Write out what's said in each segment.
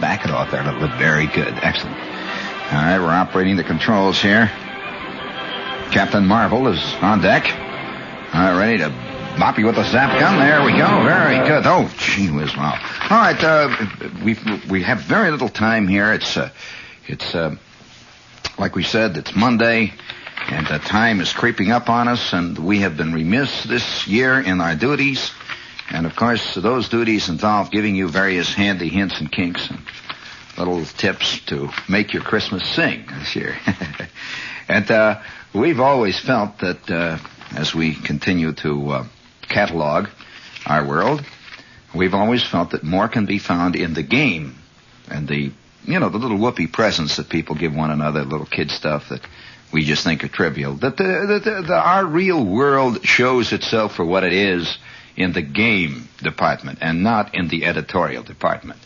Back it off there a little bit. Very good. Excellent. All right, we're operating the controls here. Captain Marvel is on deck. All right, ready to mop you with the zap gun. There we go. Very good. Oh, gee whiz, wow. All right, uh, we we have very little time here. It's uh, it's uh, like we said, it's Monday, and the time is creeping up on us, and we have been remiss this year in our duties. And of course, those duties involve giving you various handy hints and kinks and little tips to make your Christmas sing this year. and uh, we've always felt that uh, as we continue to uh, catalog our world, we've always felt that more can be found in the game and the you know the little whoopee presents that people give one another, little kid stuff that we just think are trivial. That the, the, the, our real world shows itself for what it is in the game department and not in the editorial department.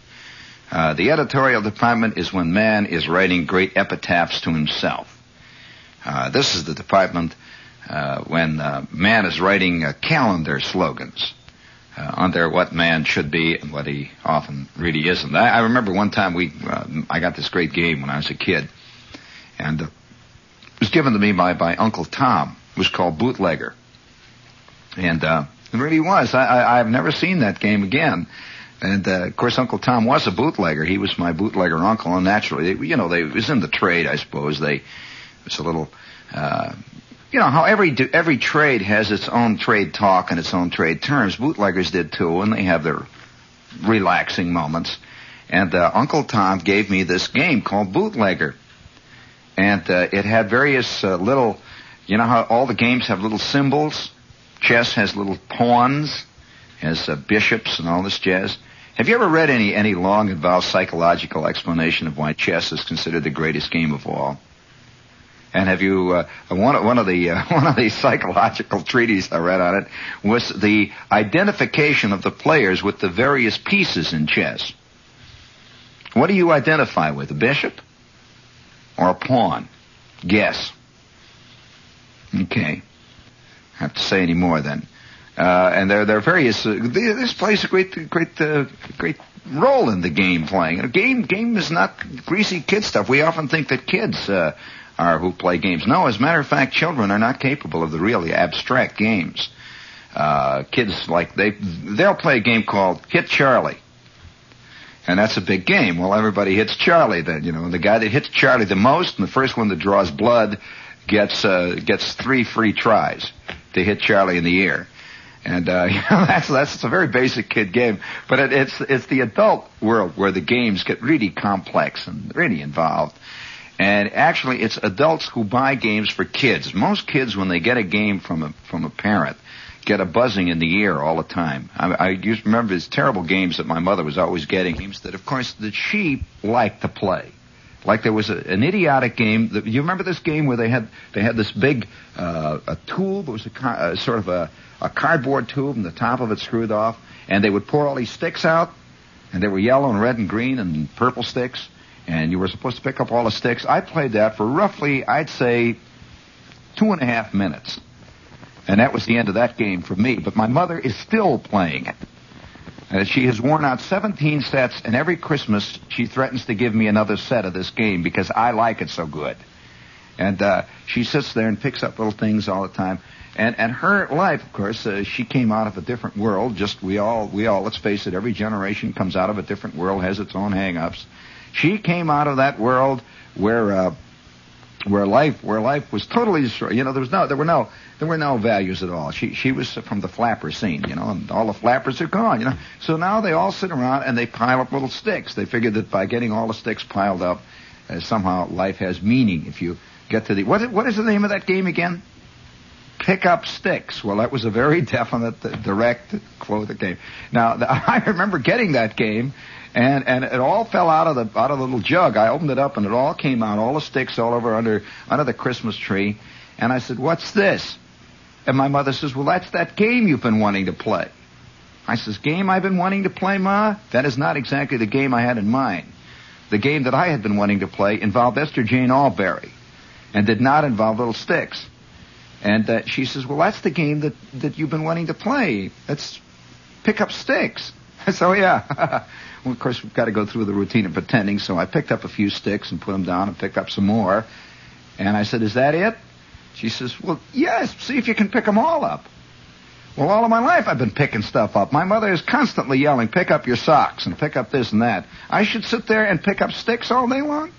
Uh, the editorial department is when man is writing great epitaphs to himself. Uh, this is the department uh, when uh, man is writing uh, calendar slogans uh, under what man should be and what he often really isn't. I, I remember one time we I got this great game when I was a kid, and it was given to me by by Uncle Tom. It was called Bootlegger, and it really was. I, I, I've never seen that game again. And uh, of course, Uncle Tom was a bootlegger. He was my bootlegger uncle, and naturally, they, you know, they it was in the trade, I suppose. They it's a little, uh, you know, how every every trade has its own trade talk and its own trade terms. Bootleggers did too, and they have their relaxing moments. And uh, Uncle Tom gave me this game called Bootlegger, and uh, it had various uh, little, you know how all the games have little symbols Chess has little pawns, has uh, bishops and all this jazz. Have you ever read any any long involved psychological explanation of why chess is considered the greatest game of all? And have you uh, one one of the uh, one of the psychological treatises I read on it was the identification of the players with the various pieces in chess. What do you identify with, a bishop or a pawn? Guess. Okay have to say any more then. Uh, and there, there are various. Uh, this plays a great, great, uh, great role in the game playing. A game, game is not greasy kid stuff. We often think that kids uh, are who play games. No, as a matter of fact, children are not capable of the really abstract games. Uh, kids like they, they'll play a game called Hit Charlie. And that's a big game. Well, everybody hits Charlie then, you know, and the guy that hits Charlie the most and the first one that draws blood gets, uh, gets three free tries to hit Charlie in the ear. And uh, you know, that's that's a very basic kid game, but it, it's it's the adult world where the games get really complex and really involved. And actually, it's adults who buy games for kids. Most kids, when they get a game from a from a parent, get a buzzing in the ear all the time. I, I used to remember these terrible games that my mother was always getting. Games that, of course, that she liked to play. Like there was a, an idiotic game. That, you remember this game where they had they had this big uh, a tube. It was a, uh, sort of a, a cardboard tube, and the top of it screwed off. And they would pour all these sticks out, and they were yellow and red and green and purple sticks. And you were supposed to pick up all the sticks. I played that for roughly, I'd say, two and a half minutes. And that was the end of that game for me. But my mother is still playing it. Uh, she has worn out 17 sets, and every Christmas she threatens to give me another set of this game because I like it so good. And uh, she sits there and picks up little things all the time. And and her life, of course, uh, she came out of a different world. Just we all we all let's face it, every generation comes out of a different world, has its own hang-ups. She came out of that world where uh, where life where life was totally destroyed. You know, there was no there were no there were no values at all. She she was from the flapper scene, you know, and all the flappers are gone, you know. So now they all sit around and they pile up little sticks. They figure that by getting all the sticks piled up, uh, somehow life has meaning. If you get to the what what is the name of that game again? Pick up sticks. Well, that was a very definite, uh, direct quote the game. Now, the, I remember getting that game and and it all fell out of the out of the little jug. I opened it up and it all came out, all the sticks all over under under the Christmas tree. And I said, "What's this?" And my mother says, "Well, that's that game you've been wanting to play." I says, "Game I've been wanting to play, Ma? That is not exactly the game I had in mind. The game that I had been wanting to play involved Esther Jane Alberry, and did not involve little sticks." And uh, she says, "Well, that's the game that that you've been wanting to play. Let's pick up sticks." So yeah. well, of course, we've got to go through the routine of pretending. So I picked up a few sticks and put them down and picked up some more. And I said, "Is that it?" She says, "Well, yes. See if you can pick them all up." Well, all of my life I've been picking stuff up. My mother is constantly yelling, "Pick up your socks and pick up this and that." I should sit there and pick up sticks all day long.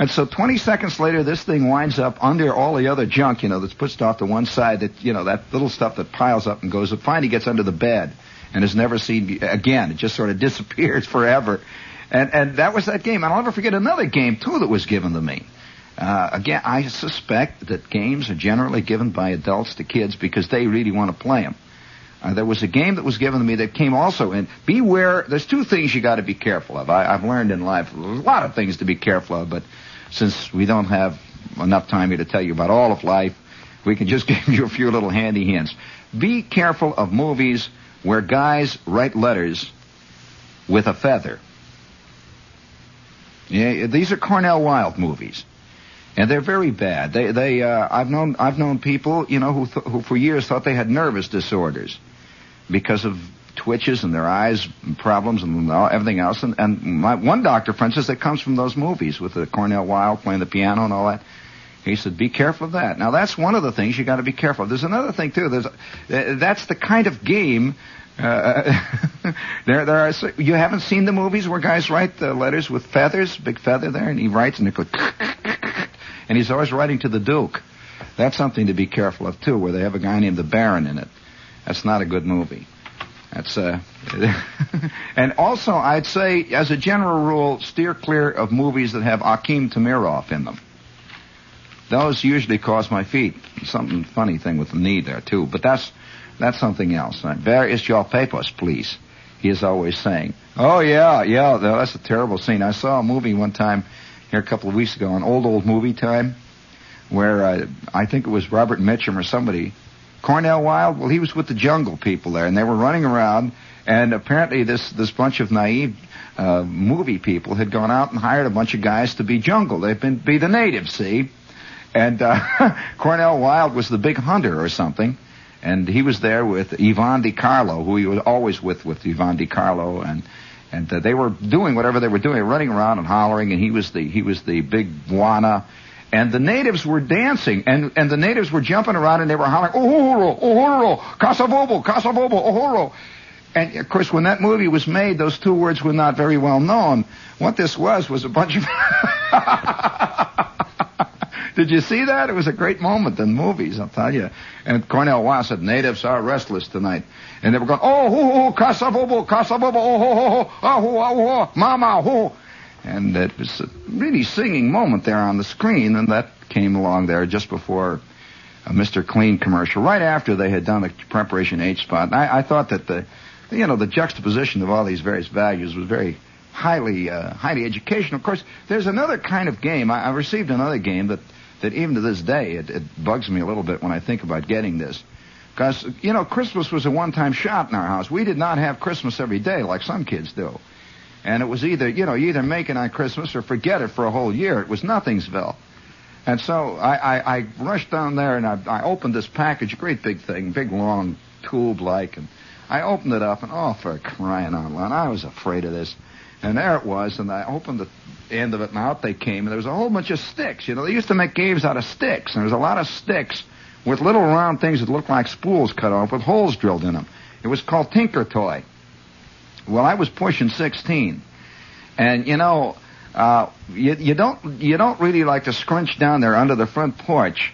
And so 20 seconds later, this thing winds up under all the other junk, you know, that's pushed off to one side. That you know, that little stuff that piles up and goes. It finally gets under the bed and is never seen again. It just sort of disappears forever. And and that was that game. And I'll never forget another game too that was given to me. Uh, again, I suspect that games are generally given by adults to kids because they really want to play them. Uh, there was a game that was given to me that came also in. Beware. There's two things you got to be careful of. I, I've learned in life there's a lot of things to be careful of, but since we don't have enough time here to tell you about all of life, we can just give you a few little handy hints. Be careful of movies where guys write letters with a feather. Yeah, these are Cornel Wilde movies, and they're very bad. They, they, uh, I've known, I've known people, you know, who, th- who for years thought they had nervous disorders because of twitches and their eyes problems and everything else. And, and my one doctor, for instance, that comes from those movies with the Cornel Wilde playing the piano and all that. He said, "Be careful of that." Now that's one of the things you got to be careful. of. There's another thing too. There's uh, that's the kind of game. Uh, there, there are. You haven't seen the movies where guys write the letters with feathers, big feather there, and he writes and it goes, and he's always writing to the Duke. That's something to be careful of too, where they have a guy named the Baron in it. That's not a good movie. That's uh, and also I'd say, as a general rule, steer clear of movies that have Akim Tamiroff in them. Those usually cause my feet. Something funny thing with the knee there too, but that's that's something else. Where is your papers, please? He is always saying. Oh yeah, yeah. That's a terrible scene. I saw a movie one time here a couple of weeks ago, on old old movie time, where uh, I think it was Robert Mitchum or somebody. Cornel Wilde. Well, he was with the Jungle people there, and they were running around. And apparently, this this bunch of naive uh, movie people had gone out and hired a bunch of guys to be jungle. They've been be the natives, see. And uh, Cornel Wilde was the big hunter or something. And he was there with Yvonne De Carlo, who he was always with, with Yvonne De Carlo. And, and uh, they were doing whatever they were doing, running around and hollering. And he was the, he was the big Bwana. And the natives were dancing, and, and the natives were jumping around, and they were hollering, Uhuru, Uhuru, Kasavubu, Kasavubu, Uhuru. And of course, when that movie was made, those two words were not very well known. What this was was a bunch of Did you see that? It was a great moment in movies, I'll tell you. And Cornel Wilde said, natives are restless tonight. And they were going, oh, hoo, hoo, kasabubu, kasabubu, oh, ho, ho, ho, oh, hoo, ah, oh, ho, ah, mama, hoo. And it was a really singing moment there on the screen, and that came along there just before uh, a Mr. Clean commercial, right after they had done the Preparation H spot. And I, I thought that the, you know, the juxtaposition of all these various values was very highly, uh, highly educational. Of course, there's another kind of game. I, I received another game that that even to this day, it, it bugs me a little bit when I think about getting this. Because, you know, Christmas was a one-time shot in our house. We did not have Christmas every day like some kids do. And it was either, you know, you either make it on Christmas or forget it for a whole year. It was Nothingsville. And so I, I, I rushed down there and I, I opened this package, great big thing, big long tube like, and I opened it up and oh, for crying out loud, I was afraid of this. And there it was, and I opened the end of it, and out they came, and there was a whole bunch of sticks. You know, they used to make games out of sticks, and there was a lot of sticks with little round things that looked like spools cut off with holes drilled in them. It was called Tinker Toy. Well, I was pushing 16, and you know, uh, you, you don't you don't really like to scrunch down there under the front porch,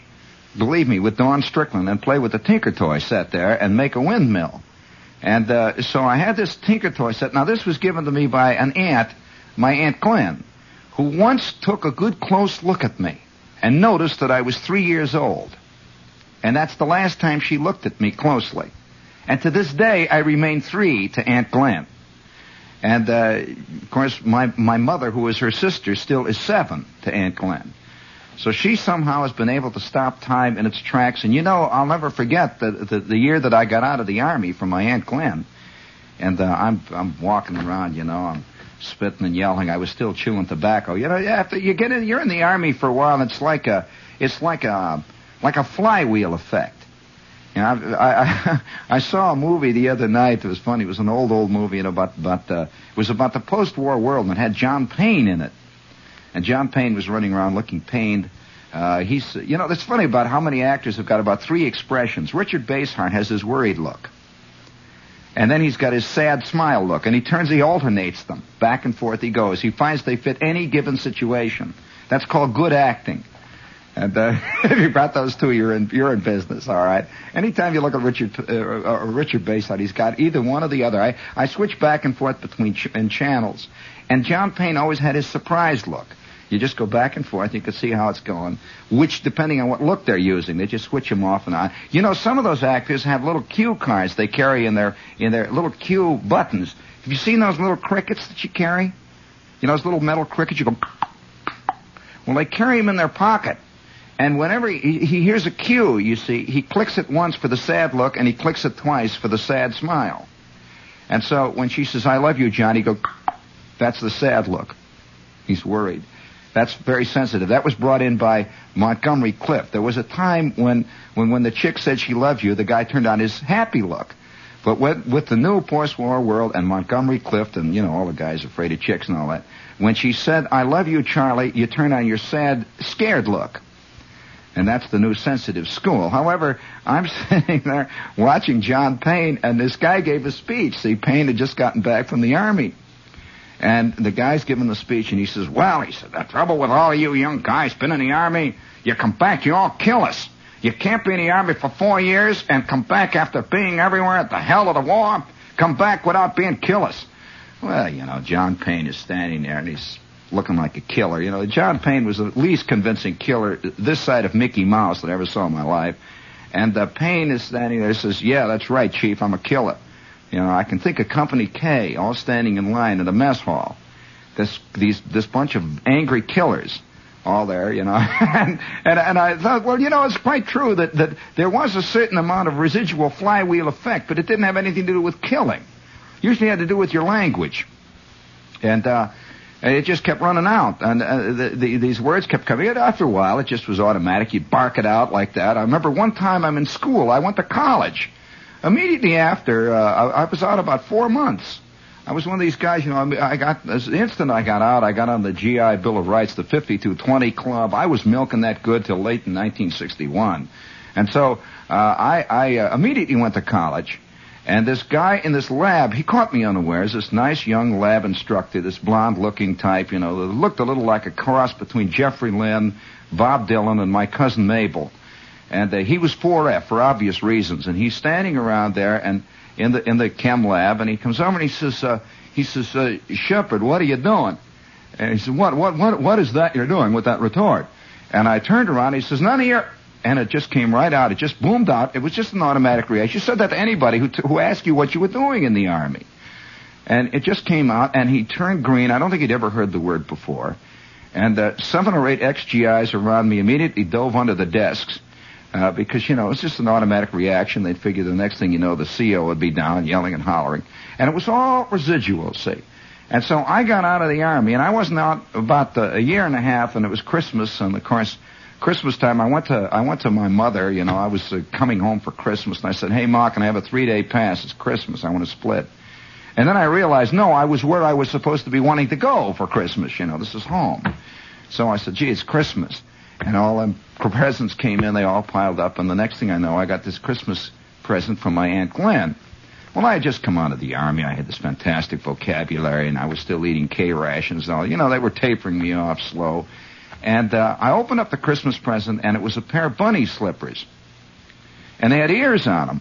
believe me, with Don Strickland and play with the Tinker Toy set there and make a windmill. And uh, so I had this Tinker Toy set. Now this was given to me by an aunt, my Aunt Glenn, who once took a good close look at me and noticed that I was three years old. And that's the last time she looked at me closely. And to this day, I remain three to Aunt Glenn. And uh, of course, my my mother, who is her sister, still is seven to Aunt Glenn. So she somehow has been able to stop time in its tracks. And you know, I'll never forget the, the, the year that I got out of the army from my Aunt Glenn. And uh, I'm, I'm walking around, you know, I'm spitting and yelling. I was still chewing tobacco. You know, after you get in, you're in the army for a while, and it's like a, it's like a, like a flywheel effect. You know, I, I, I saw a movie the other night. It was funny. It was an old, old movie about, about, uh, it was about the post-war world and it had John Payne in it. And John Payne was running around looking pained. Uh, he's, you know, it's funny about how many actors have got about three expressions. Richard Basehart has his worried look. And then he's got his sad smile look, and he turns, he alternates them. Back and forth he goes. He finds they fit any given situation. That's called good acting. And uh, if you brought those two, you're in you're in business, all right. Anytime you look at Richard uh, uh, Richard Basehart, he's got either one or the other. I I switch back and forth between ch- channels, and John Payne always had his surprised look. You just go back and forth. You can see how it's going. Which, depending on what look they're using, they just switch them off and on. You know, some of those actors have little cue cards they carry in their in their little cue buttons. Have you seen those little crickets that you carry? You know, those little metal crickets. You go. Well, they carry them in their pocket. And whenever he, he hears a cue, you see, he clicks it once for the sad look and he clicks it twice for the sad smile. And so when she says, I love you, John, he goes, that's the sad look. He's worried. That's very sensitive. That was brought in by Montgomery Clift. There was a time when, when, when the chick said she loved you, the guy turned on his happy look. But with, with the new post-war world and Montgomery Clift and, you know, all the guys afraid of chicks and all that, when she said, I love you, Charlie, you turn on your sad, scared look. And that's the new sensitive school. However, I'm sitting there watching John Payne, and this guy gave a speech. See, Payne had just gotten back from the Army. And the guy's giving the speech, and he says, Well, he said, the trouble with all you young guys been in the Army, you come back, you all kill us. You can't be in the Army for four years and come back after being everywhere at the hell of the war, come back without being killers. Well, you know, John Payne is standing there, and he's looking like a killer. You know, John Payne was the least convincing killer this side of Mickey Mouse that I ever saw in my life. And uh, Payne is standing there and says, yeah, that's right, Chief, I'm a killer. You know, I can think of Company K all standing in line in the mess hall. This, these, this bunch of angry killers all there, you know. and, and, and I thought, well, you know, it's quite true that, that there was a certain amount of residual flywheel effect, but it didn't have anything to do with killing. Usually had to do with your language. And, uh, it just kept running out, and uh, the, the, these words kept coming. And after a while, it just was automatic. You'd bark it out like that. I remember one time I'm in school. I went to college. Immediately after, uh, I, I was out about four months. I was one of these guys, you know, I got, the instant I got out, I got on the GI Bill of Rights, the 5220 Club. I was milking that good till late in 1961. And so, uh, I, I uh, immediately went to college. And this guy in this lab, he caught me unawares. This nice young lab instructor, this blonde-looking type, you know, that looked a little like a cross between Jeffrey Lynn, Bob Dylan, and my cousin Mabel. And uh, he was 4F for obvious reasons. And he's standing around there and in the in the chem lab, and he comes over and he says, uh, he says, uh, Shepherd, what are you doing? And he said, what what what what is that you're doing with that retort? And I turned around. And he says, none of your and it just came right out. It just boomed out. It was just an automatic reaction. You said that to anybody who, t- who asked you what you were doing in the Army. And it just came out, and he turned green. I don't think he'd ever heard the word before. And uh, seven or eight ex-GIs around me immediately dove under the desks. Uh, because, you know, it's just an automatic reaction. They'd figure the next thing you know, the CO would be down yelling and hollering. And it was all residual, see. And so I got out of the Army, and I wasn't out about the, a year and a half, and it was Christmas, and of course, Christmas time, I went to I went to my mother. You know, I was uh, coming home for Christmas, and I said, "Hey, Ma, can I have a three day pass? It's Christmas. I want to split." And then I realized, no, I was where I was supposed to be wanting to go for Christmas. You know, this is home. So I said, "Gee, it's Christmas," and all the presents came in. They all piled up, and the next thing I know, I got this Christmas present from my aunt Glenn. Well, I had just come out of the army. I had this fantastic vocabulary, and I was still eating K rations and all. You know, they were tapering me off slow. And uh, I opened up the Christmas present, and it was a pair of bunny slippers. And they had ears on them.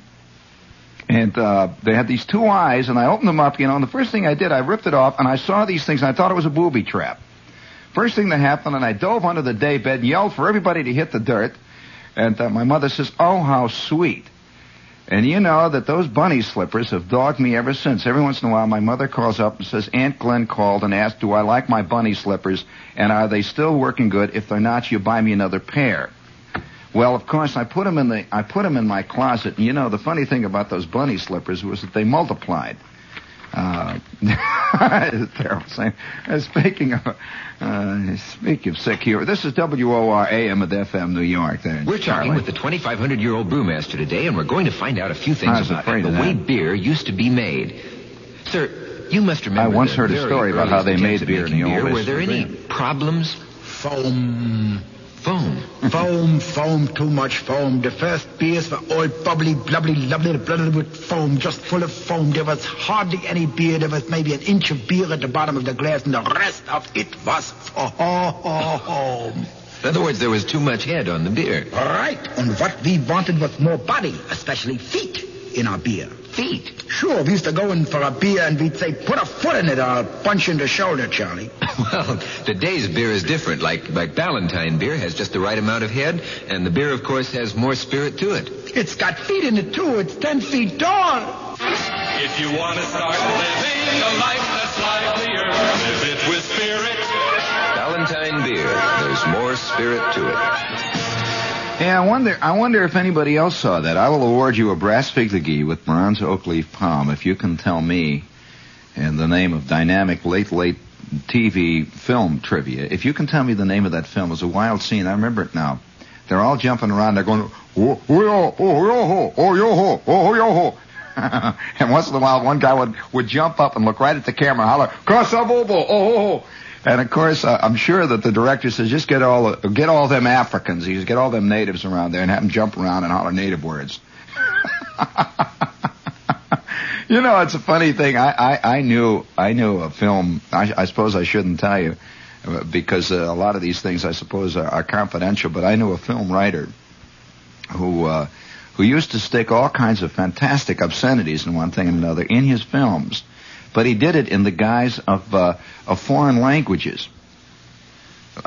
And uh, they had these two eyes, and I opened them up, you know, and the first thing I did, I ripped it off, and I saw these things, and I thought it was a booby trap. First thing that happened, and I dove under the daybed and yelled for everybody to hit the dirt. And uh, my mother says, oh, how sweet. And you know that those bunny slippers have dogged me ever since. Every once in a while, my mother calls up and says, Aunt Glenn called and asked, do I like my bunny slippers? And are they still working good? If they're not, you buy me another pair. Well, of course, I put them in the, I put them in my closet. And you know, the funny thing about those bunny slippers was that they multiplied. Uh, it's terrible saying. Uh, speaking of, uh, speaking of sick humor, this is WOR AM at FM New York. There, We're talking with the 2,500 year old brewmaster today, and we're going to find out a few things about the way beer used to be made. Sir, you must remember. I once heard a story about how they made beer in the old beer. days Were there any problems? Foam. Foam. Foam, foam, too much foam. The first beers were all bubbly, blubbly, lovely, blooded with foam, just full of foam. There was hardly any beer. There was maybe an inch of beer at the bottom of the glass, and the rest of it was foam. In other words, there was too much head on the beer. Right, and what we wanted was more body, especially feet, in our beer. Feet. Sure, we used to go in for a beer and we'd say, put a foot in it or I'll punch you in the shoulder, Charlie. Well, today's beer is different. Like, like Ballantine beer has just the right amount of head, and the beer, of course, has more spirit to it. It's got feet in it, too. It's ten feet tall. If you want to start living a life that's livelier, live it with spirit. Ballantine beer. There's more spirit to it. Yeah, I wonder. I wonder if anybody else saw that. I will award you a brass figurine with bronze oak leaf palm if you can tell me, in the name of dynamic late late TV film trivia, if you can tell me the name of that film. It was a wild scene. I remember it now. They're all jumping around. They're going, oh, oh, yo, oh, yo, ho, oh, yo, ho, oh, yo, ho. and once in a while, one guy would, would jump up and look right at the camera holler, Kosovo, oh, oh, oh. And of course, uh, I'm sure that the director says, just get all, get all them Africans, just get all them natives around there and have them jump around and holler native words. you know, it's a funny thing. I, I, I knew, I knew a film, I, I suppose I shouldn't tell you, uh, because uh, a lot of these things I suppose are, are confidential, but I knew a film writer who, uh, who used to stick all kinds of fantastic obscenities and one thing and another in his films, but he did it in the guise of, uh, of foreign languages.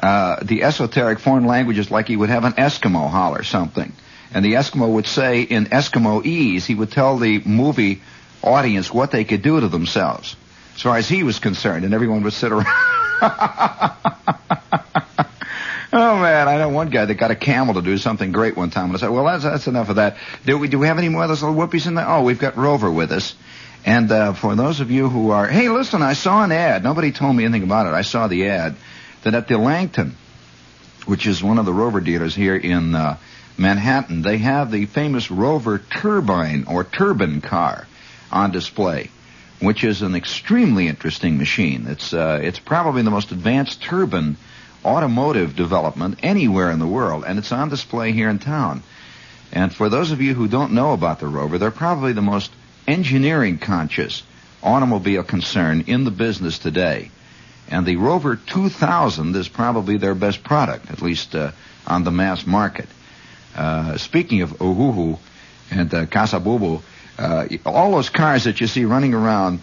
Uh, the esoteric foreign languages, like he would have an Eskimo holler something, and the Eskimo would say in Eskimoese, he would tell the movie audience what they could do to themselves, as far as he was concerned, and everyone would sit around. Oh man, I know one guy that got a camel to do something great one time. And I said, "Well, that's that's enough of that. Do we do we have any more of those little whoopies in there? Oh, we've got Rover with us. And uh, for those of you who are, hey, listen, I saw an ad. Nobody told me anything about it. I saw the ad that at the Langton, which is one of the Rover dealers here in uh, Manhattan, they have the famous Rover turbine or turbine car on display, which is an extremely interesting machine. It's uh, it's probably the most advanced turbine automotive development anywhere in the world, and it's on display here in town. And for those of you who don't know about the Rover, they're probably the most engineering conscious automobile concern in the business today. And the Rover 2000 is probably their best product, at least uh, on the mass market. Uh, speaking of Uhuhu and uh, Casabubu, uh, all those cars that you see running around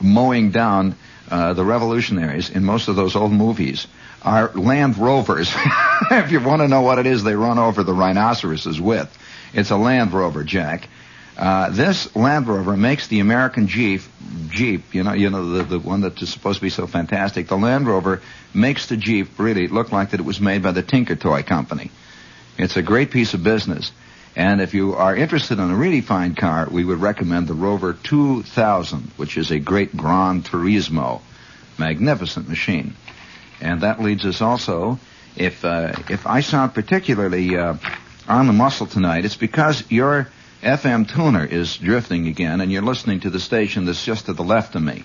mowing down uh, the revolutionaries in most of those old movies are Land Rovers. if you want to know what it is they run over the rhinoceroses with, it's a Land Rover, Jack. Uh, this Land Rover makes the American Jeep, Jeep, you know, you know the the one that is supposed to be so fantastic. The Land Rover makes the Jeep really look like that it was made by the Tinker Toy Company. It's a great piece of business. And if you are interested in a really fine car, we would recommend the Rover 2000, which is a great Gran Turismo, magnificent machine. And that leads us also, if uh, if I sound particularly uh, on the muscle tonight, it's because your FM tuner is drifting again, and you're listening to the station that's just to the left of me,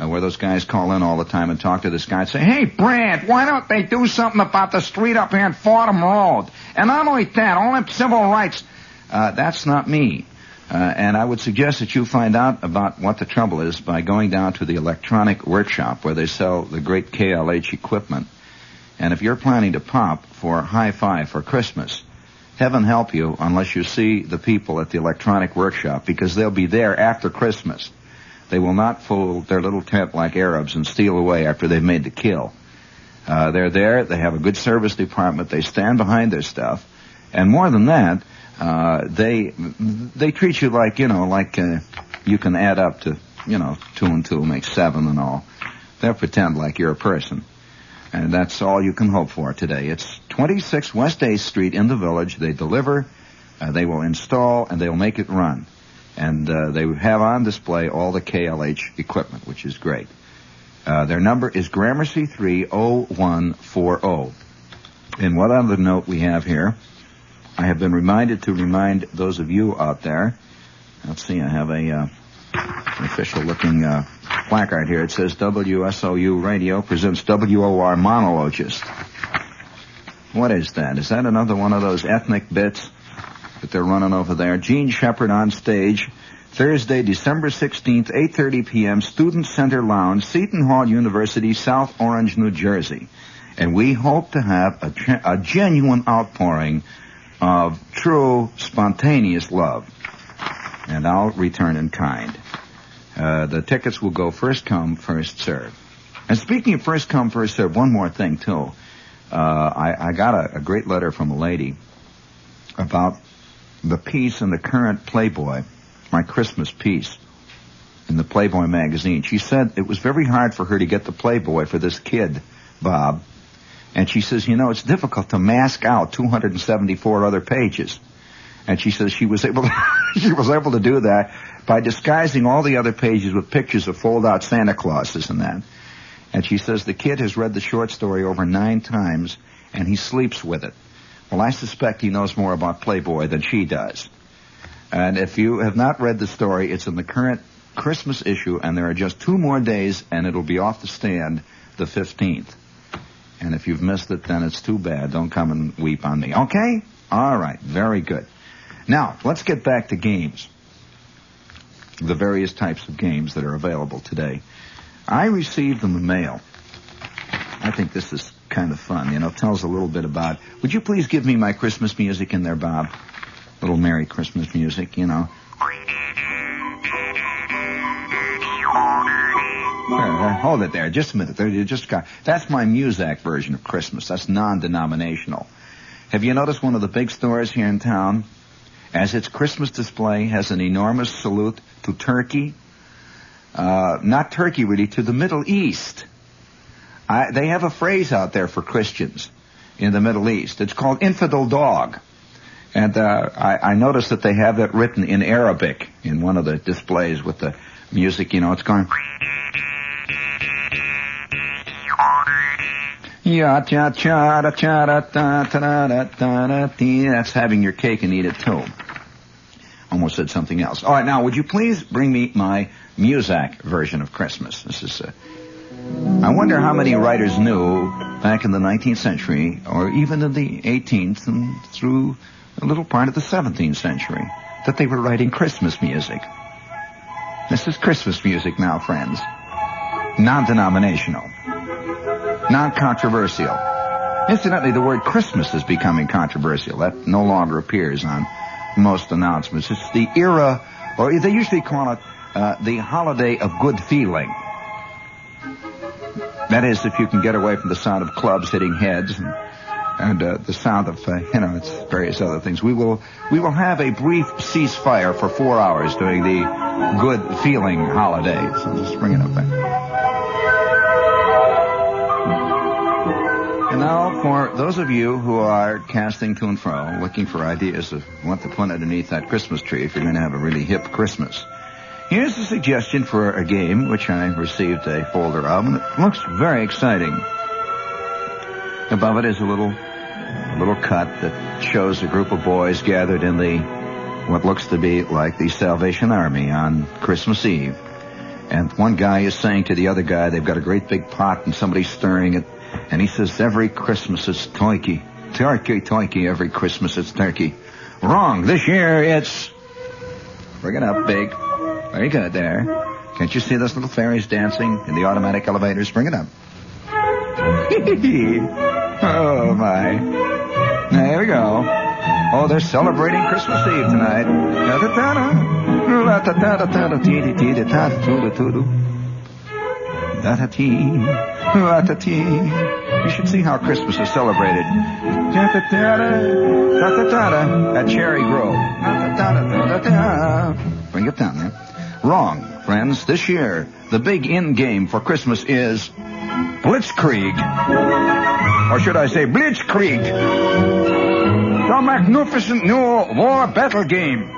uh, where those guys call in all the time and talk to this guy and say, "Hey, Brad, why don't they do something about the street up here in Fordham Road? And not only that, all them civil rights." Uh, that's not me. Uh, and I would suggest that you find out about what the trouble is by going down to the electronic workshop where they sell the great KLH equipment. And if you're planning to pop for hi-fi for Christmas, heaven help you unless you see the people at the electronic workshop because they'll be there after Christmas. They will not fold their little tent like Arabs and steal away after they've made the kill. Uh, they're there. They have a good service department. They stand behind their stuff. And more than that, uh, they they treat you like you know like uh, you can add up to you know two and two makes seven and all. They'll pretend like you're a person, and that's all you can hope for today. It's 26 West 8th Street in the village. They deliver, uh, they will install, and they'll make it run. And uh, they have on display all the KLH equipment, which is great. Uh, their number is Gramercy 30140. And what other note we have here, I have been reminded to remind those of you out there. Let's see, I have a uh, official looking uh, placard here. It says WSOU Radio presents WOR monologist. What is that? Is that another one of those ethnic bits that they're running over there? Gene Shepard on stage. Thursday, December 16th, 8.30 p.m., Student Center Lounge, Seton Hall University, South Orange, New Jersey. And we hope to have a, a genuine outpouring of true, spontaneous love. And I'll return in kind. Uh, the tickets will go first come, first serve. And speaking of first come, first serve, one more thing too. Uh, I, I got a, a great letter from a lady about the piece in the current Playboy, my Christmas piece in the Playboy magazine. She said it was very hard for her to get the Playboy for this kid, Bob. And she says, you know, it's difficult to mask out 274 other pages. And she says she was able to, she was able to do that by disguising all the other pages with pictures of fold out Santa Clauses and that. And she says the kid has read the short story over nine times and he sleeps with it. Well, I suspect he knows more about Playboy than she does. And if you have not read the story, it's in the current Christmas issue and there are just two more days and it'll be off the stand the 15th. And if you've missed it, then it's too bad. Don't come and weep on me. Okay? All right. Very good. Now, let's get back to games. The various types of games that are available today. I received them in the mail. I think this is kind of fun. You know, tells a little bit about. Would you please give me my Christmas music in there, Bob? Little Merry Christmas music, you know. Hold it there, just a minute. There, just got. That's my Muzak version of Christmas. That's non-denominational. Have you noticed one of the big stores here in town, as its Christmas display, has an enormous salute to Turkey? Uh, not Turkey, really, to the Middle East. I, they have a phrase out there for Christians in the Middle East. It's called infidel dog. And uh, I, I noticed that they have it written in Arabic in one of the displays with the music. You know, it's going. That's having your cake and eat it too. Almost said something else. All right, now would you please bring me my Muzak version of Christmas? This is. Uh, I wonder how many writers knew back in the 19th century, or even in the 18th and through a little part of the 17th century, that they were writing Christmas music. This is Christmas music now, friends. Non-denominational. Non-controversial. Incidentally, the word Christmas is becoming controversial. That no longer appears on most announcements. It's the era, or they usually call it uh, the holiday of good feeling. That is, if you can get away from the sound of clubs hitting heads and, and uh, the sound of, uh, you know, various other things. We will we will have a brief ceasefire for four hours during the good feeling holiday. So just bring it up those of you who are casting to and fro, looking for ideas of what to put underneath that Christmas tree if you're going to have a really hip Christmas, here's a suggestion for a game which I received a folder of, and it looks very exciting. Above it is a little, a little cut that shows a group of boys gathered in the, what looks to be like the Salvation Army on Christmas Eve. And one guy is saying to the other guy, they've got a great big pot and somebody's stirring it, and he says, every Christmas it's turkey. Turkey, turkey, every Christmas it's turkey. Wrong. This year it's... Bring it up big. Very good there. Can't you see those little fairies dancing in the automatic elevators? Bring it up. oh my. There we go. Oh, they're celebrating Christmas Eve tonight. La-ta-ta-ta-ta-ta-dee-dee-dee-da-ta-doo-doo-doo. Da-da-tee. You should see how Christmas is celebrated. Da-da-da-da. At Cherry Grove. Da-da-da-da-da-da. Bring it down there. Wrong, friends. This year, the big end game for Christmas is Blitzkrieg. Or should I say Blitzkrieg? The magnificent new war battle game.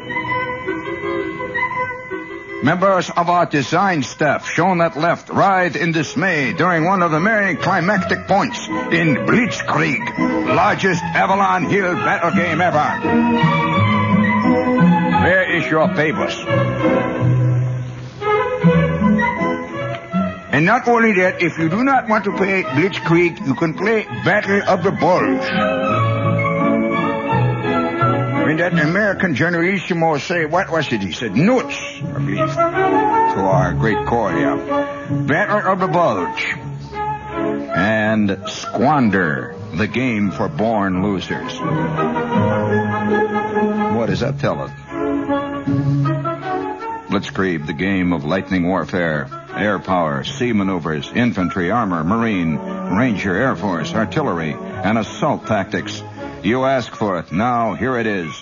Members of our design staff shown at left writhed in dismay during one of the many climactic points in Blitzkrieg, largest Avalon Hill battle game ever. Where is your papers? And not only that, if you do not want to play Blitzkrieg, you can play Battle of the Bulge. When that American Generalissimo say, what was it? He said, nuts, I believe, to our great here. Battle of the Bulge. And Squander, the game for born losers. What does that tell us? Blitzkrieg, the game of lightning warfare, air power, sea maneuvers, infantry, armor, marine, ranger, air force, artillery, and assault tactics. You ask for it. Now, here it is.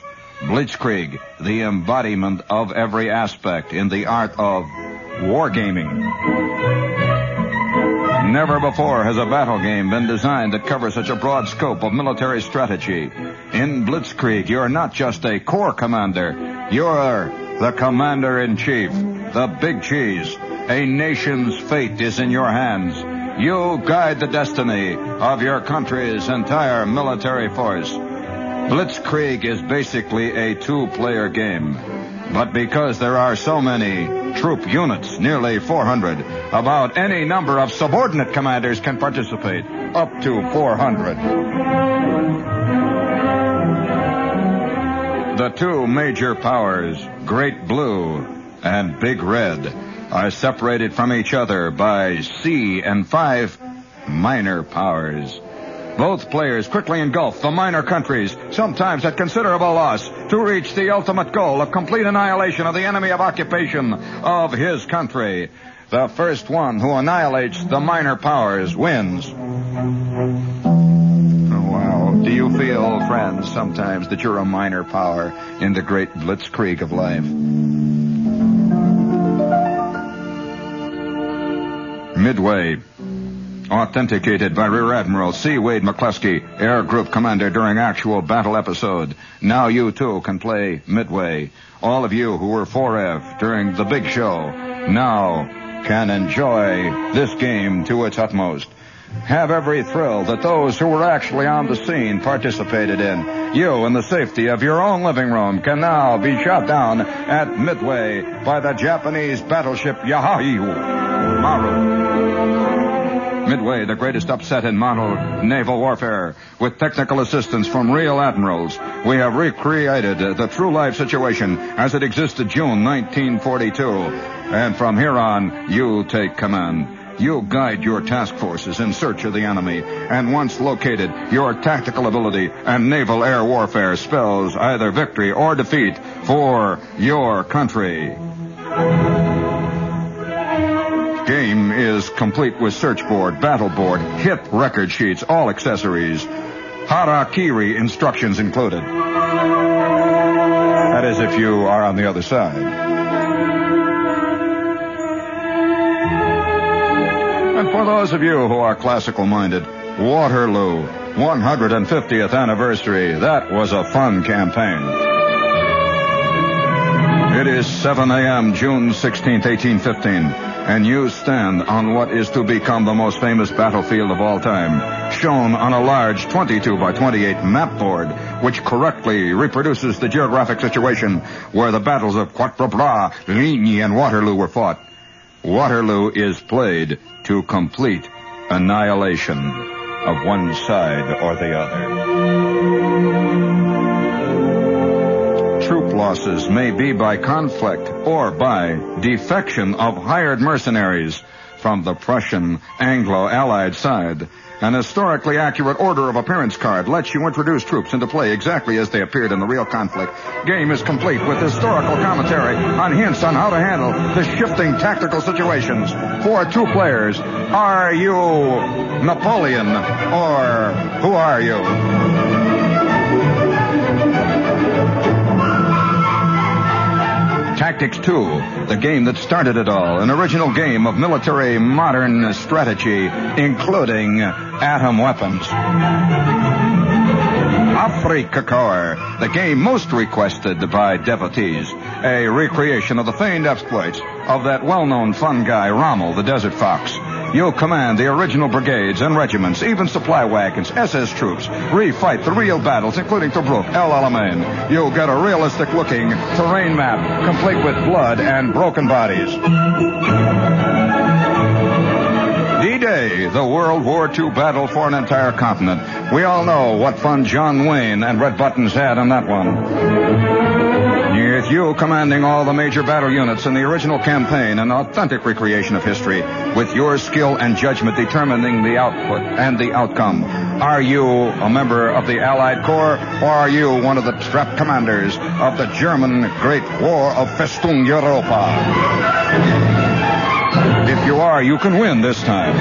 Blitzkrieg, the embodiment of every aspect in the art of wargaming. Never before has a battle game been designed that covers such a broad scope of military strategy. In Blitzkrieg, you're not just a corps commander, you're the commander in chief, the big cheese. A nation's fate is in your hands. You guide the destiny of your country's entire military force. Blitzkrieg is basically a two-player game. But because there are so many troop units, nearly 400, about any number of subordinate commanders can participate, up to 400. The two major powers, Great Blue and Big Red, are separated from each other by sea and five minor powers. Both players quickly engulf the minor countries, sometimes at considerable loss, to reach the ultimate goal of complete annihilation of the enemy of occupation of his country. The first one who annihilates the minor powers wins. Wow. Do you feel, friends, sometimes that you're a minor power in the great blitzkrieg of life? Midway, Authenticated by Rear Admiral C. Wade McClusky, Air Group Commander during actual battle episode. Now you too can play Midway. All of you who were 4F during the big show now can enjoy this game to its utmost. Have every thrill that those who were actually on the scene participated in. You, in the safety of your own living room, can now be shot down at Midway by the Japanese battleship Yahoo Maru. Midway, the greatest upset in modern naval warfare. With technical assistance from real admirals, we have recreated the true life situation as it existed June 1942. And from here on, you take command. You guide your task forces in search of the enemy, and once located, your tactical ability and naval air warfare spells either victory or defeat for your country. Is complete with search board, battle board, hit record sheets, all accessories. Harakiri instructions included. That is if you are on the other side. And for those of you who are classical minded, Waterloo, 150th anniversary. That was a fun campaign. It is 7 a.m., June 16, 1815 and you stand on what is to become the most famous battlefield of all time, shown on a large 22 by 28 map board, which correctly reproduces the geographic situation where the battles of Quatre Bras, Ligny, and Waterloo were fought. Waterloo is played to complete annihilation of one side or the other losses may be by conflict or by defection of hired mercenaries from the Prussian Anglo-Allied side. An historically accurate order of appearance card lets you introduce troops into play exactly as they appeared in the real conflict. Game is complete with historical commentary on hints on how to handle the shifting tactical situations. For two players, are you Napoleon or who are you? Tactics 2, the game that started it all, an original game of military modern strategy, including atom weapons. Afrika Korps, the game most requested by devotees, a recreation of the feigned exploits of that well-known fun guy, Rommel, the Desert Fox. You'll command the original brigades and regiments, even supply wagons, SS troops, refight the real battles, including Tobruk, El Alamein. You'll get a realistic-looking terrain map, complete with blood and broken bodies. D-Day, the World War II battle for an entire continent. We all know what fun John Wayne and Red Buttons had on that one. You commanding all the major battle units in the original campaign, an authentic recreation of history, with your skill and judgment determining the output and the outcome. Are you a member of the Allied Corps, or are you one of the strap commanders of the German Great War of Festung Europa? If you are, you can win this time.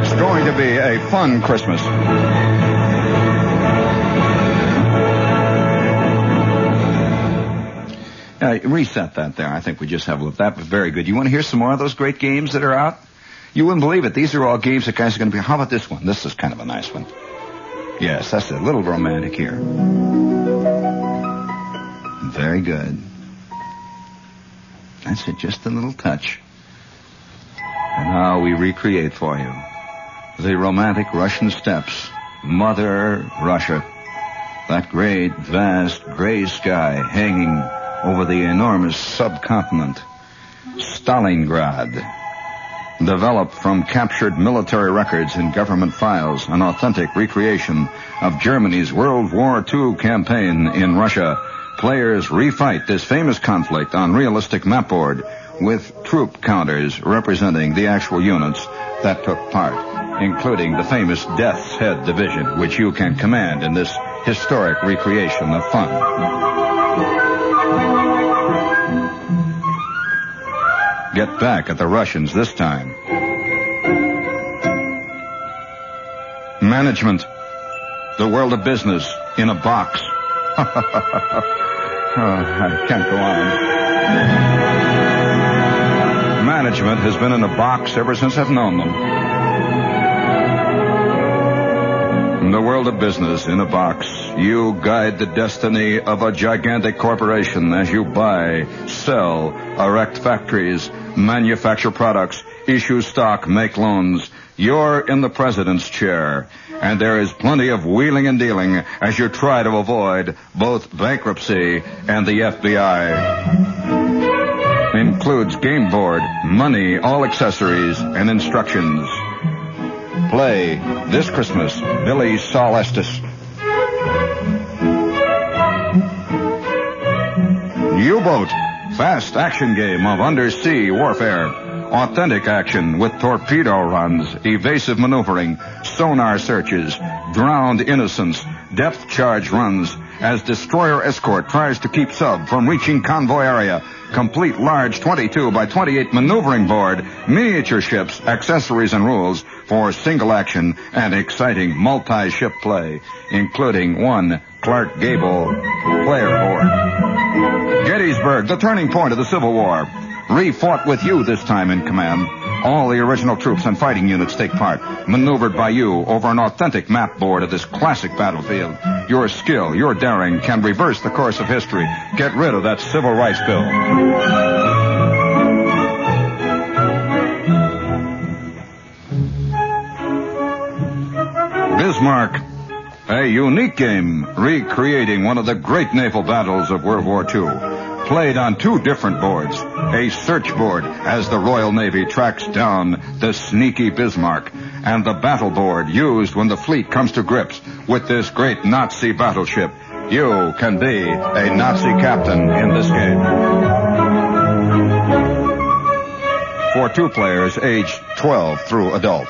It's going to be a fun Christmas. Uh, reset that there. I think we just have a look. That was very good. You want to hear some more of those great games that are out? You wouldn't believe it. These are all games that guys are going to be. How about this one? This is kind of a nice one. Yes, that's a little romantic here. Very good. That's it. Just a little touch. And now we recreate for you the romantic Russian steppes. Mother Russia. That great, vast, gray sky hanging over the enormous subcontinent. Stalingrad. Developed from captured military records and government files, an authentic recreation of Germany's World War II campaign in Russia. Players refight this famous conflict on realistic mapboard with troop counters representing the actual units that took part, including the famous Death's Head Division, which you can command in this historic recreation of fun. Get back at the Russians this time. Management. The world of business in a box. oh, I can't go on. Management has been in a box ever since I've known them. In the world of business, in a box, you guide the destiny of a gigantic corporation as you buy, sell, erect factories, manufacture products, issue stock, make loans. You're in the president's chair, and there is plenty of wheeling and dealing as you try to avoid both bankruptcy and the FBI. Includes game board, money, all accessories, and instructions. Play this Christmas, Billie Sol Estes. U-boat, fast action game of undersea warfare. Authentic action with torpedo runs, evasive maneuvering, sonar searches, drowned innocents, depth charge runs, as destroyer escort tries to keep sub from reaching convoy area. Complete large 22 by 28 maneuvering board, miniature ships, accessories and rules for single action and exciting multi-ship play, including one Clark Gable player board. Gettysburg, the turning point of the Civil War. Re-fought with you this time in command. All the original troops and fighting units take part, maneuvered by you over an authentic map board of this classic battlefield. Your skill, your daring can reverse the course of history. Get rid of that civil rights bill. Bismarck, a unique game recreating one of the great naval battles of World War II. Played on two different boards. A search board as the Royal Navy tracks down the sneaky Bismarck, and the battle board used when the fleet comes to grips with this great Nazi battleship. You can be a Nazi captain in this game. For two players aged 12 through adult.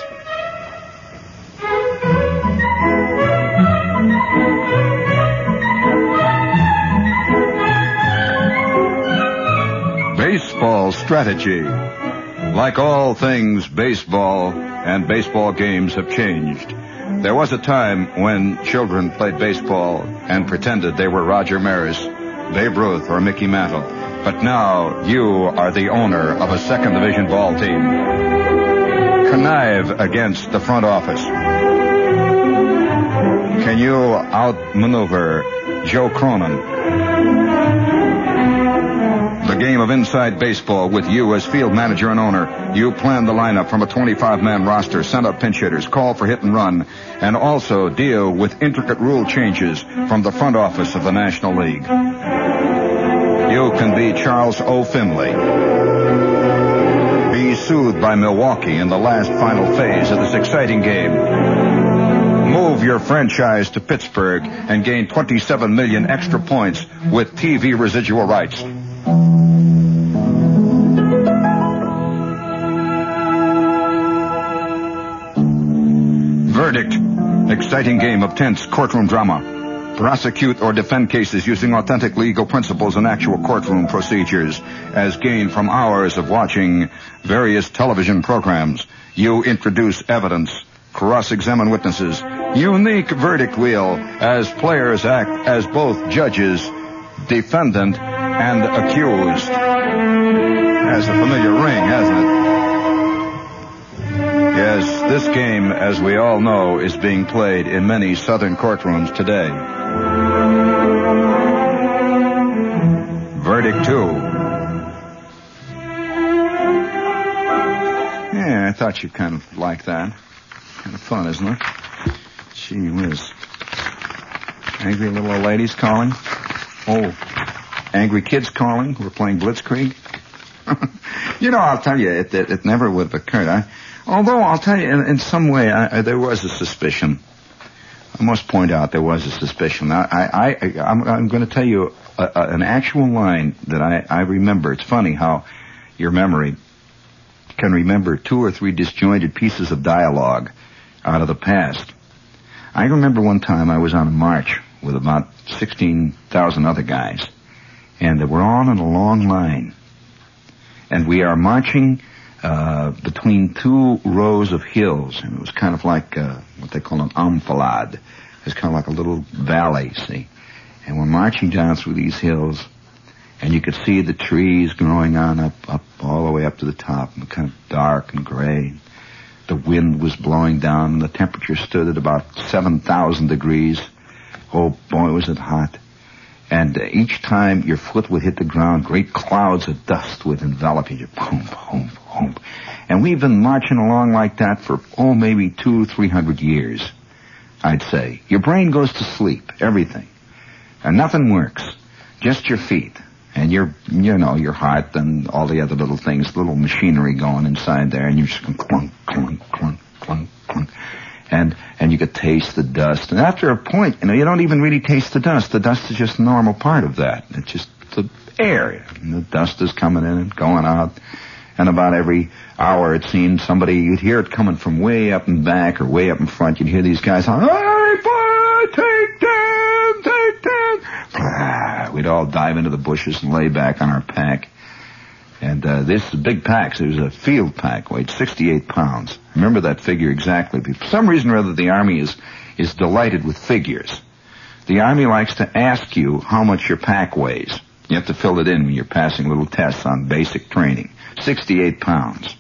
Baseball strategy. Like all things baseball and baseball games have changed. There was a time when children played baseball and pretended they were Roger Maris, Babe Ruth, or Mickey Mantle. But now you are the owner of a second division ball team. connive against the front office? Can you outmaneuver Joe Cronin? The game of inside baseball with you as field manager and owner. You plan the lineup from a 25-man roster, send up pinch hitters, call for hit and run, and also deal with intricate rule changes from the front office of the National League. You can be Charles O. Finley. Be soothed by Milwaukee in the last final phase of this exciting game. Move your franchise to Pittsburgh and gain 27 million extra points with TV residual rights. Verdict. Exciting game of tense courtroom drama. Prosecute or defend cases using authentic legal principles and actual courtroom procedures as gained from hours of watching various television programs. You introduce evidence, cross-examine witnesses, unique verdict wheel as players act as both judges, defendant, and accused. Has a familiar ring, hasn't it? Yes, this game, as we all know, is being played in many southern courtrooms today. Verdict two. Yeah, I thought you'd kind of like that. Kind of fun, isn't it? Gee whiz. Angry little old ladies calling. Oh, angry kids calling. We're playing Blitzkrieg. you know, I'll tell you, it, it, it never would have occurred. I, although I'll tell you, in, in some way, I, I, there was a suspicion. I must point out there was a suspicion. I, I, I I'm, I'm going to tell you a, a, an actual line that I, I remember. It's funny how your memory can remember two or three disjointed pieces of dialogue out of the past. I remember one time I was on a march with about 16,000 other guys, and we're all in a long line. And we are marching uh, between two rows of hills, and it was kind of like uh, what they call an enfilade. It's kind of like a little valley, see? And we're marching down through these hills, and you could see the trees growing on up, up all the way up to the top, and kind of dark and gray. The wind was blowing down, and the temperature stood at about 7,000 degrees. Oh boy, was it hot. And uh, each time your foot would hit the ground, great clouds of dust would envelop you. Boom, boom, boom. And we've been marching along like that for, oh, maybe two, three hundred years, I'd say. Your brain goes to sleep, everything. And nothing works. Just your feet. And your, you know, your heart and all the other little things, little machinery going inside there, and you're just clunk, clunk, clunk, clunk, clunk. And, and you could taste the dust. And after a point, you know, you don't even really taste the dust. The dust is just a normal part of that. It's just the air. And the dust is coming in and going out. And about every hour, it seemed somebody, you'd hear it coming from way up in back or way up in front. You'd hear these guys, hey, boy, take them, take them. We'd all dive into the bushes and lay back on our pack. And uh, this is big packs. It was a field pack, weighed 68 pounds. Remember that figure exactly. For some reason or other, the Army is, is delighted with figures. The Army likes to ask you how much your pack weighs. You have to fill it in when you're passing little tests on basic training. 68 pounds.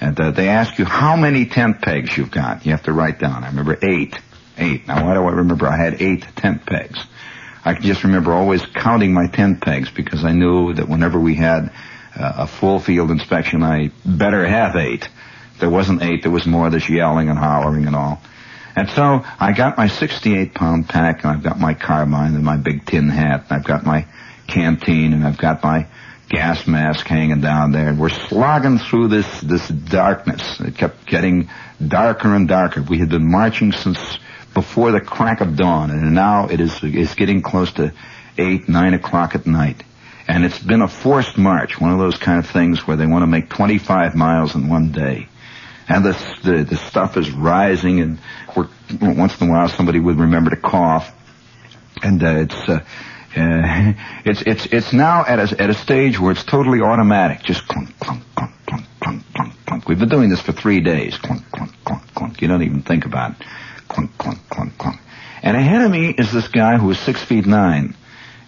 And uh, they ask you how many tent pegs you've got. You have to write down. I remember eight. Eight. Now, why do I remember I had eight tent pegs? I can just remember always counting my tent pegs because I knew that whenever we had a full field inspection, I better have eight. There wasn't eight, there was more of this yelling and hollering and all. And so I got my 68 pound pack and I've got my carbine and my big tin hat and I've got my canteen and I've got my gas mask hanging down there and we're slogging through this, this darkness. It kept getting darker and darker. We had been marching since before the crack of dawn and now it is, it's getting close to eight, nine o'clock at night. And it's been a forced march, one of those kind of things where they want to make 25 miles in one day. And the, the, the stuff is rising and once in a while somebody would remember to cough. And, uh, it's, uh, uh, it's, it's, it's now at a, at a stage where it's totally automatic. Just clunk, clunk, clunk, clunk, clunk, clunk, clunk. We've been doing this for three days. Clunk, clunk, clunk, clunk. You don't even think about it. Clunk, clunk, clunk, clunk. And ahead of me is this guy who is six feet nine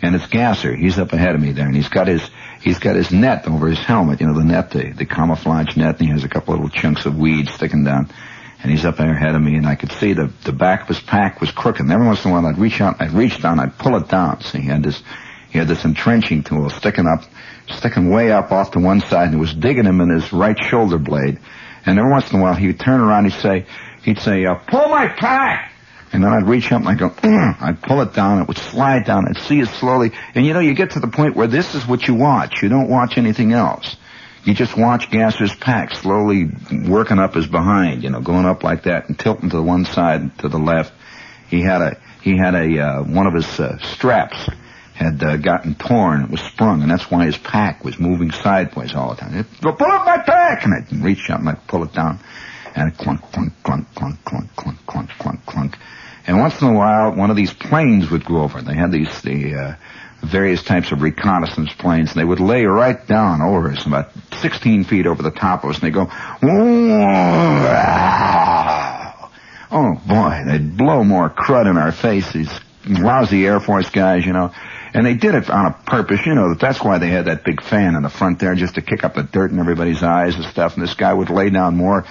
and it's Gasser. He's up ahead of me there, and he's got his he's got his net over his helmet, you know, the net, the, the camouflage net, and he has a couple little chunks of weed sticking down. And he's up there ahead of me, and I could see the, the back of his pack was crooked. And every once in a while I'd reach out, I'd reach down, I'd pull it down. See, he had this, he had this entrenching tool sticking up, sticking way up off to one side, and it was digging him in his right shoulder blade. And every once in a while he'd turn around, he'd say, he'd say, uh, pull my pack! And then I'd reach up and I'd go, "Ugh." I'd pull it down, it would slide down, I'd see it slowly. And you know, you get to the point where this is what you watch. You don't watch anything else. You just watch Gasser's pack slowly working up his behind, you know, going up like that and tilting to the one side to the left. He had a, he had a, uh, one of his uh, straps had uh, gotten torn, it was sprung, and that's why his pack was moving sideways all the time. It, pull up my pack! And I'd reach up and I'd pull it down. And it clunk, clunk, clunk, clunk, clunk, clunk, clunk, clunk. And once in a while, one of these planes would go over. They had these, the, uh, various types of reconnaissance planes, and they would lay right down over us, about 16 feet over the top of us, and they'd go, oh boy, they'd blow more crud in our face, these lousy Air Force guys, you know. And they did it on a purpose, you know, that that's why they had that big fan in the front there, just to kick up the dirt in everybody's eyes and stuff, and this guy would lay down more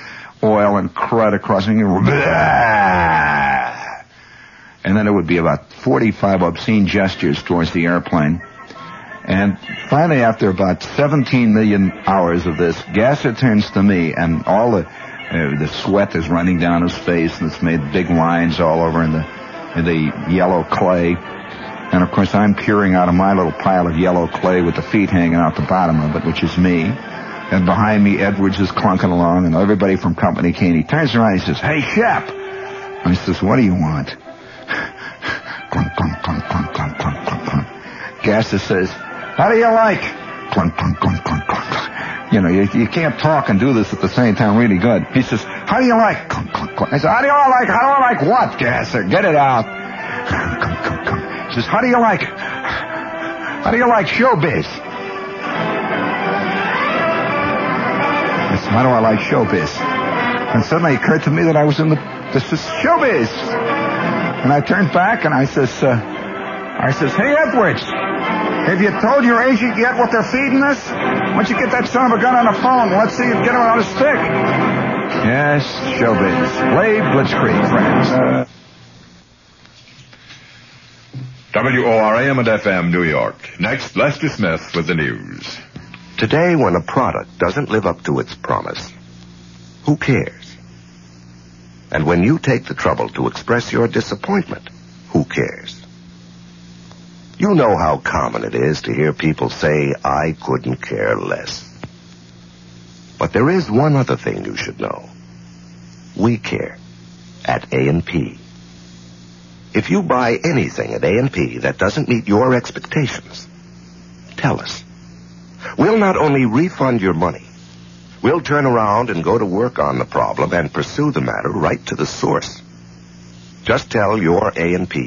oil and crud across and and then it would be about 45 obscene gestures towards the airplane. And finally, after about 17 million hours of this, Gasser turns to me, and all the uh, the sweat is running down his face, and it's made big lines all over in the in the yellow clay. And of course, I'm peering out of my little pile of yellow clay with the feet hanging out the bottom of it, which is me. And behind me, Edwards is clunking along, and everybody from Company K. He turns around, and he says, "Hey, Shep." I says, "What do you want?" Clunk, clunk, clunk, clunk, clunk, clunk, clunk, clunk. Gasser says, how do you like? Clunk, clunk, clunk, clunk, clunk, clunk. You know, you, you can't talk and do this at the same time really good. He says, how do you like? Clunk, clunk, clunk. I said, how do you like, how do I like what, Gasser? Get it out. Clunk, clunk, clunk. He says, how do you like, how do you like showbiz? I said, how do I like showbiz? And suddenly it occurred to me that I was in the, this is showbiz. And I turned back and I says, uh, I says, hey Edwards, have you told your agent yet what they're feeding us? Why don't you get that son of a gun on the phone? Let's see you get him on a stick. Yes, showbiz. Play Blitzkrieg, friends. WOR AM and FM, New York. Next, Lester Smith with the news. Today, when a product doesn't live up to its promise, who cares? And when you take the trouble to express your disappointment, who cares? You know how common it is to hear people say, I couldn't care less. But there is one other thing you should know. We care at A&P. If you buy anything at A&P that doesn't meet your expectations, tell us. We'll not only refund your money, we'll turn around and go to work on the problem and pursue the matter right to the source. Just tell your A&P